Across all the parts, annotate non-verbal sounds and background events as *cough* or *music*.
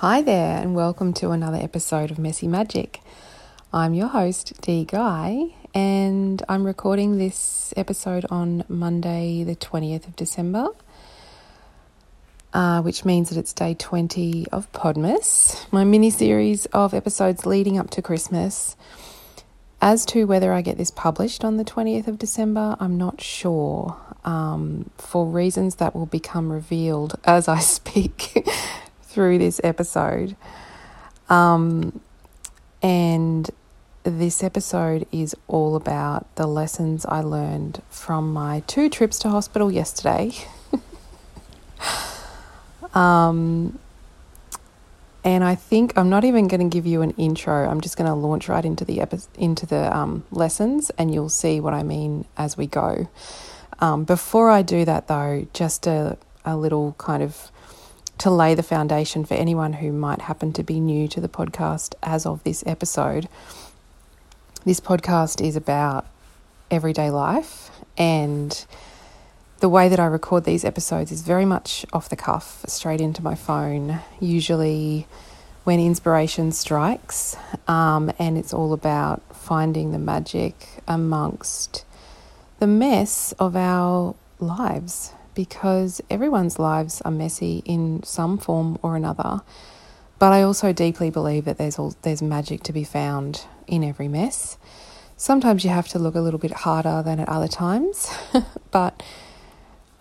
Hi there, and welcome to another episode of Messy Magic. I'm your host, Dee Guy, and I'm recording this episode on Monday, the 20th of December, uh, which means that it's day 20 of Podmas, my mini series of episodes leading up to Christmas. As to whether I get this published on the 20th of December, I'm not sure um, for reasons that will become revealed as I *laughs* speak through this episode. Um, and this episode is all about the lessons I learned from my two trips to hospital yesterday. *laughs* um, and I think I'm not even going to give you an intro. I'm just going to launch right into the epi- into the um, lessons, and you'll see what I mean as we go. Um, before I do that, though, just a a little kind of to lay the foundation for anyone who might happen to be new to the podcast as of this episode. This podcast is about everyday life, and the way that I record these episodes is very much off the cuff, straight into my phone, usually when inspiration strikes, um, and it's all about finding the magic amongst the mess of our lives because everyone's lives are messy in some form or another. But I also deeply believe that there's all, there's magic to be found in every mess. Sometimes you have to look a little bit harder than at other times, *laughs* but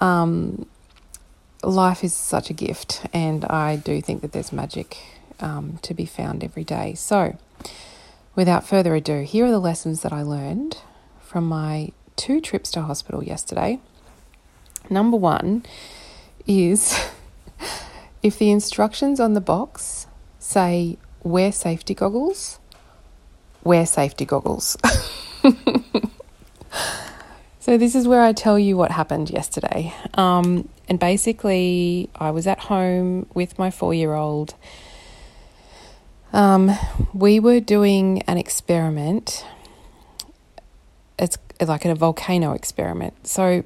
um, life is such a gift, and I do think that there's magic um, to be found every day. So, without further ado, here are the lessons that I learned from my two trips to hospital yesterday. Number one is *laughs* if the instructions on the box say wear safety goggles, wear safety goggles. *laughs* so, this is where I tell you what happened yesterday. Um, and basically, I was at home with my four year old. Um, we were doing an experiment. It's like a volcano experiment. So,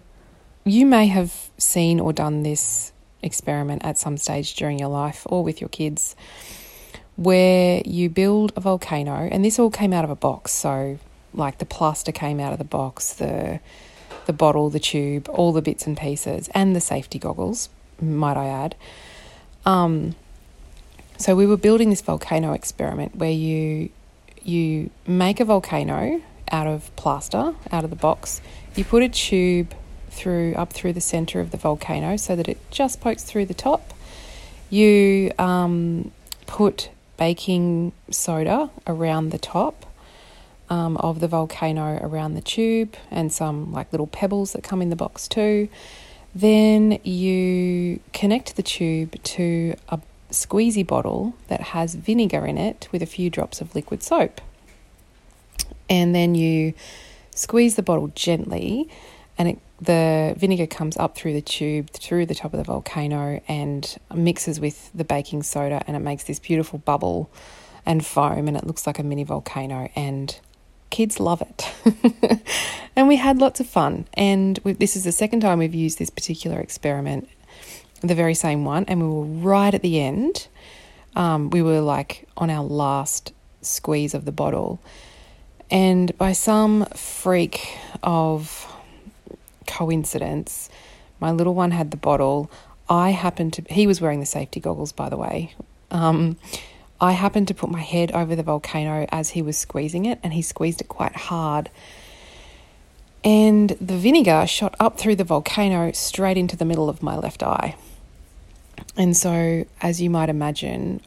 you may have seen or done this experiment at some stage during your life or with your kids where you build a volcano and this all came out of a box. So like the plaster came out of the box the the bottle the tube all the bits and pieces and the safety goggles might i add. Um, so we were building this volcano experiment where you you make a volcano out of plaster out of the box. You put a tube through up through the center of the volcano so that it just pokes through the top. You um, put baking soda around the top um, of the volcano around the tube and some like little pebbles that come in the box too. Then you connect the tube to a squeezy bottle that has vinegar in it with a few drops of liquid soap. And then you squeeze the bottle gently and it the vinegar comes up through the tube, through the top of the volcano, and mixes with the baking soda, and it makes this beautiful bubble and foam, and it looks like a mini volcano. And kids love it. *laughs* and we had lots of fun. And we, this is the second time we've used this particular experiment, the very same one, and we were right at the end. Um, we were like on our last squeeze of the bottle. And by some freak of coincidence. My little one had the bottle. I happened to, he was wearing the safety goggles, by the way. Um, I happened to put my head over the volcano as he was squeezing it, and he squeezed it quite hard. And the vinegar shot up through the volcano straight into the middle of my left eye. And so, as you might imagine,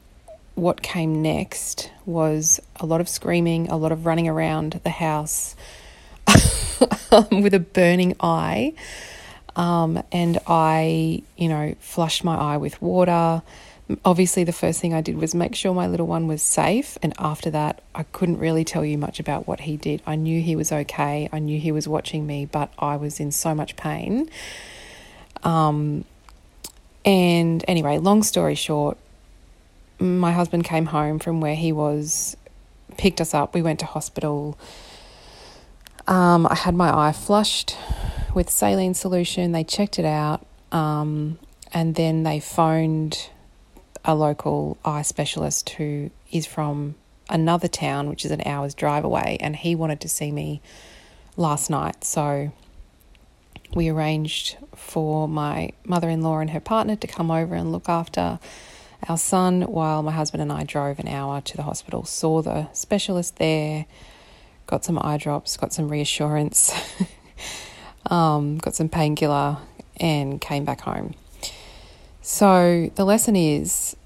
what came next was a lot of screaming, a lot of running around the house, *laughs* with a burning eye. Um, and I, you know, flushed my eye with water. Obviously, the first thing I did was make sure my little one was safe. And after that, I couldn't really tell you much about what he did. I knew he was okay, I knew he was watching me, but I was in so much pain. Um, and anyway, long story short, my husband came home from where he was, picked us up, we went to hospital. Um, I had my eye flushed with saline solution. They checked it out, um, and then they phoned a local eye specialist who is from another town, which is an hour's drive away, and he wanted to see me last night. So we arranged for my mother in law and her partner to come over and look after our son while my husband and I drove an hour to the hospital, saw the specialist there, got some eye drops, got some reassurance, *laughs* um, got some painkiller, and came back home. So the lesson is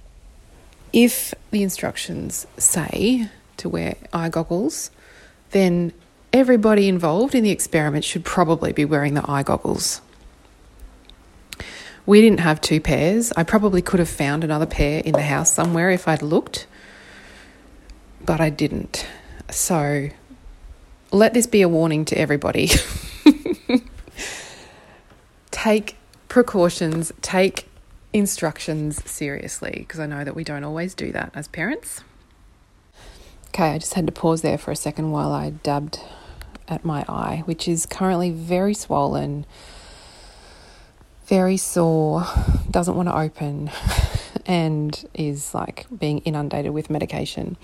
if the instructions say to wear eye goggles, then everybody involved in the experiment should probably be wearing the eye goggles. We didn't have two pairs. I probably could have found another pair in the house somewhere if I'd looked, but I didn't. So let this be a warning to everybody. *laughs* take precautions, take instructions seriously, because I know that we don't always do that as parents. Okay, I just had to pause there for a second while I dabbed at my eye, which is currently very swollen, very sore, doesn't want to open, *laughs* and is like being inundated with medication.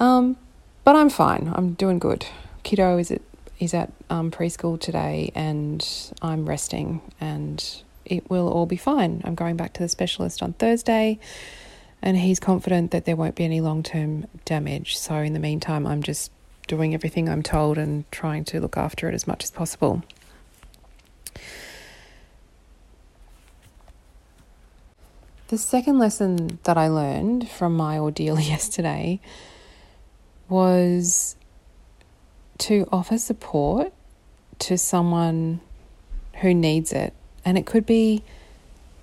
Um, but I'm fine. I'm doing good. Kiddo is at is at um, preschool today, and I'm resting, and it will all be fine. I'm going back to the specialist on Thursday, and he's confident that there won't be any long term damage. So in the meantime, I'm just doing everything I'm told and trying to look after it as much as possible. The second lesson that I learned from my ordeal *laughs* yesterday was to offer support to someone who needs it. And it could be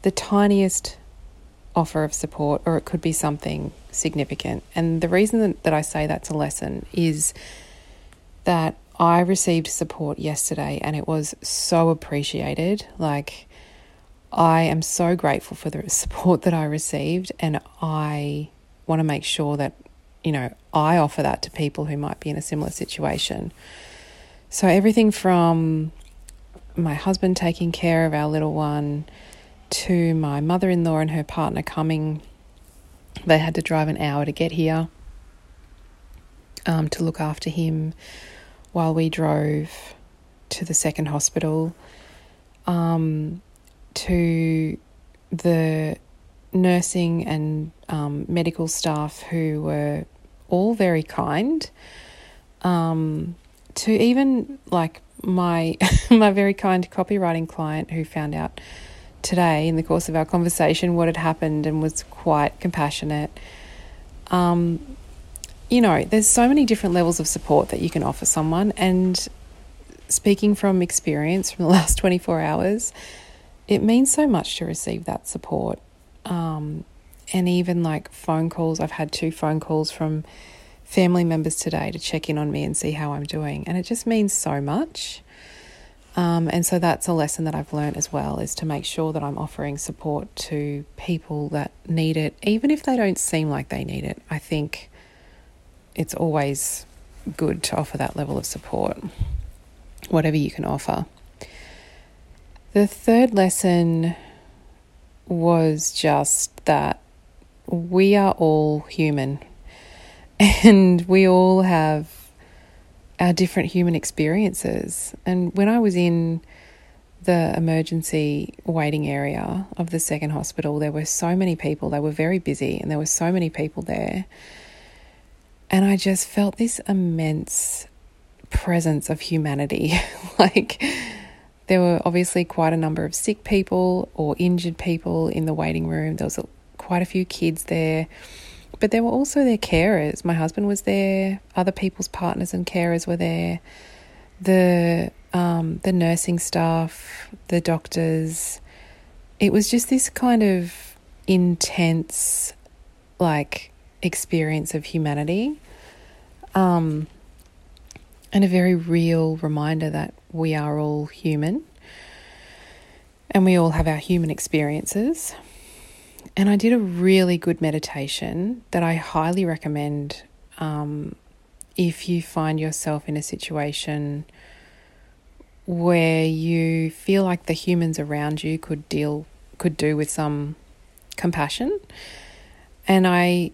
the tiniest offer of support, or it could be something significant. And the reason that, I say that's a lesson is that I received support yesterday and it was so appreciated. Like, I am so grateful for the support that I received, and I want to make sure that you know, I offer that to people who might be in a similar situation. So, everything from my husband taking care of our little one to my mother in law and her partner coming. They had to drive an hour to get here um, to look after him while we drove to the second hospital. Um, to the nursing and um, medical staff who were all very kind. Um, to even like my *laughs* my very kind copywriting client who found out today in the course of our conversation what had happened and was quite compassionate. Um, you know, there's so many different levels of support that you can offer someone, and speaking from experience from the last *laughs* 24 hours, it means so much to receive that support. Um, and even like phone calls, I've had two phone calls from family members today to check in on me and see how I'm doing. And it just means so much. Um, and so that's a lesson that I've learned as well is to make sure that I'm offering support to people that need it, even if they don't seem like they need it. I think it's always good to offer that level of support, whatever you can offer. The third lesson was just that we are all human *laughs* and we all have our different human experiences. And when I was in the emergency waiting area of the second hospital, there were so many people. They were very busy and there were so many people there. And I just felt this immense presence of humanity. *laughs* like, there were obviously quite a number of sick people or injured people in the waiting room. There was a, quite a few kids there, but there were also their carers. My husband was there, other people's partners and carers were there, the um, the nursing staff, the doctors. It was just this kind of intense, like experience of humanity. Um, and a very real reminder that we are all human and we all have our human experiences. And I did a really good meditation that I highly recommend um, if you find yourself in a situation where you feel like the humans around you could deal could do with some compassion. And I,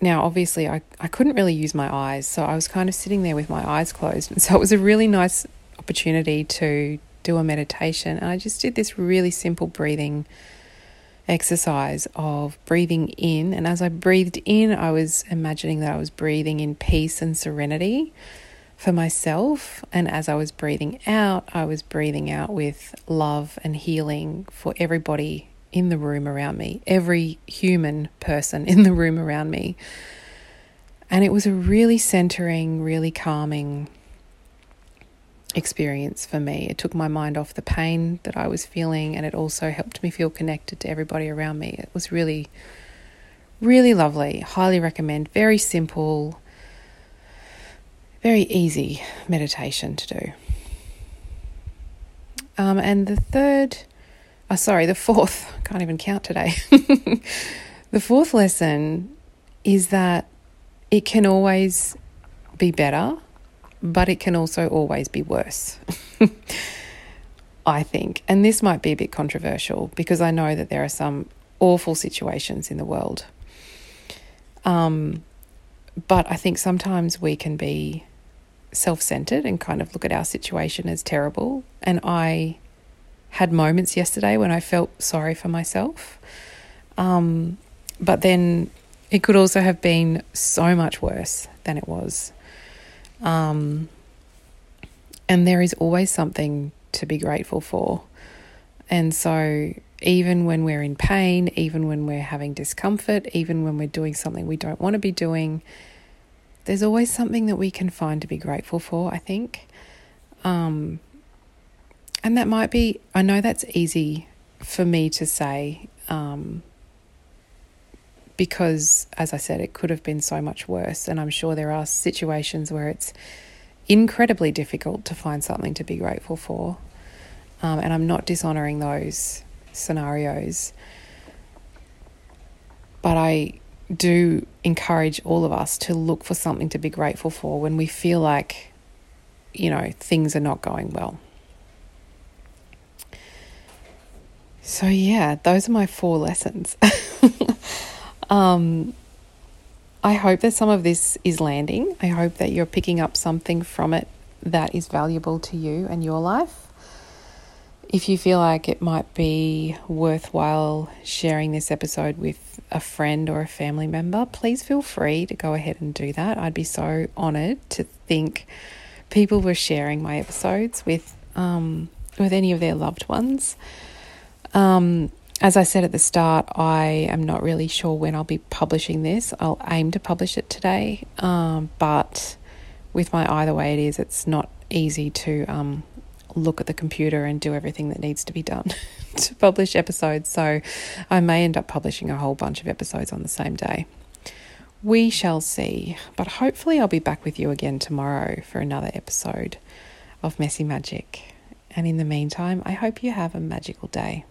now obviously, I, I couldn't really use my eyes. So I was kind of sitting there with my eyes closed. And so it was a really nice opportunity to do a meditation. And I just did this really simple breathing exercise of breathing in. And as I breathed in, I was imagining that I was breathing in peace and serenity for myself. And as I was breathing out, I was breathing out with love and healing for everybody in the room around me, every human person in the room around me. And it was a really centering, really calming experience for me. It took my mind off the pain that I was feeling and it also helped me feel connected to everybody around me. It was really, really lovely. Highly recommend. Very simple, very easy meditation to do. Um, and the third, oh, sorry, the fourth, I *laughs* can't even count today. *laughs* the fourth lesson is that it can always be better, but it can also always be worse. *laughs* I think. And this might be a bit controversial because I know that there are some awful situations in the world. Um, but I think sometimes we can be self centered and kind of look at our situation as terrible. And I had moments yesterday when I felt sorry for myself. Um, but then it could also have been so much worse than it was. Um, and there is always something to be grateful for. And so, even when we're in pain, even when we're having discomfort, even when we're doing something we don't want to be doing, there's always something that we can find to be grateful for, I think. Um, and that might be, I know that's easy for me to say um, because, as I said, it could have been so much worse. And I'm sure there are situations where it's incredibly difficult to find something to be grateful for. Um, and I'm not dishonoring those scenarios. But I do encourage all of us to look for something to be grateful for when we feel like, you know, things are not going well. So, yeah, those are my four lessons. *laughs* um, I hope that some of this is landing. I hope that you're picking up something from it that is valuable to you and your life. If you feel like it might be worthwhile sharing this episode with a friend or a family member, please feel free to go ahead and do that. I'd be so honored to think people were sharing my episodes with um, with any of their loved ones. Um, as I said at the start, I am not really sure when I'll be publishing this. I'll aim to publish it today, um, but with my eye the way it is, it's not easy to um, look at the computer and do everything that needs to be done *laughs* to publish episodes. So I may end up publishing a whole bunch of episodes on the same day. We shall see, but hopefully, I'll be back with you again tomorrow for another episode of Messy Magic. And in the meantime, I hope you have a magical day.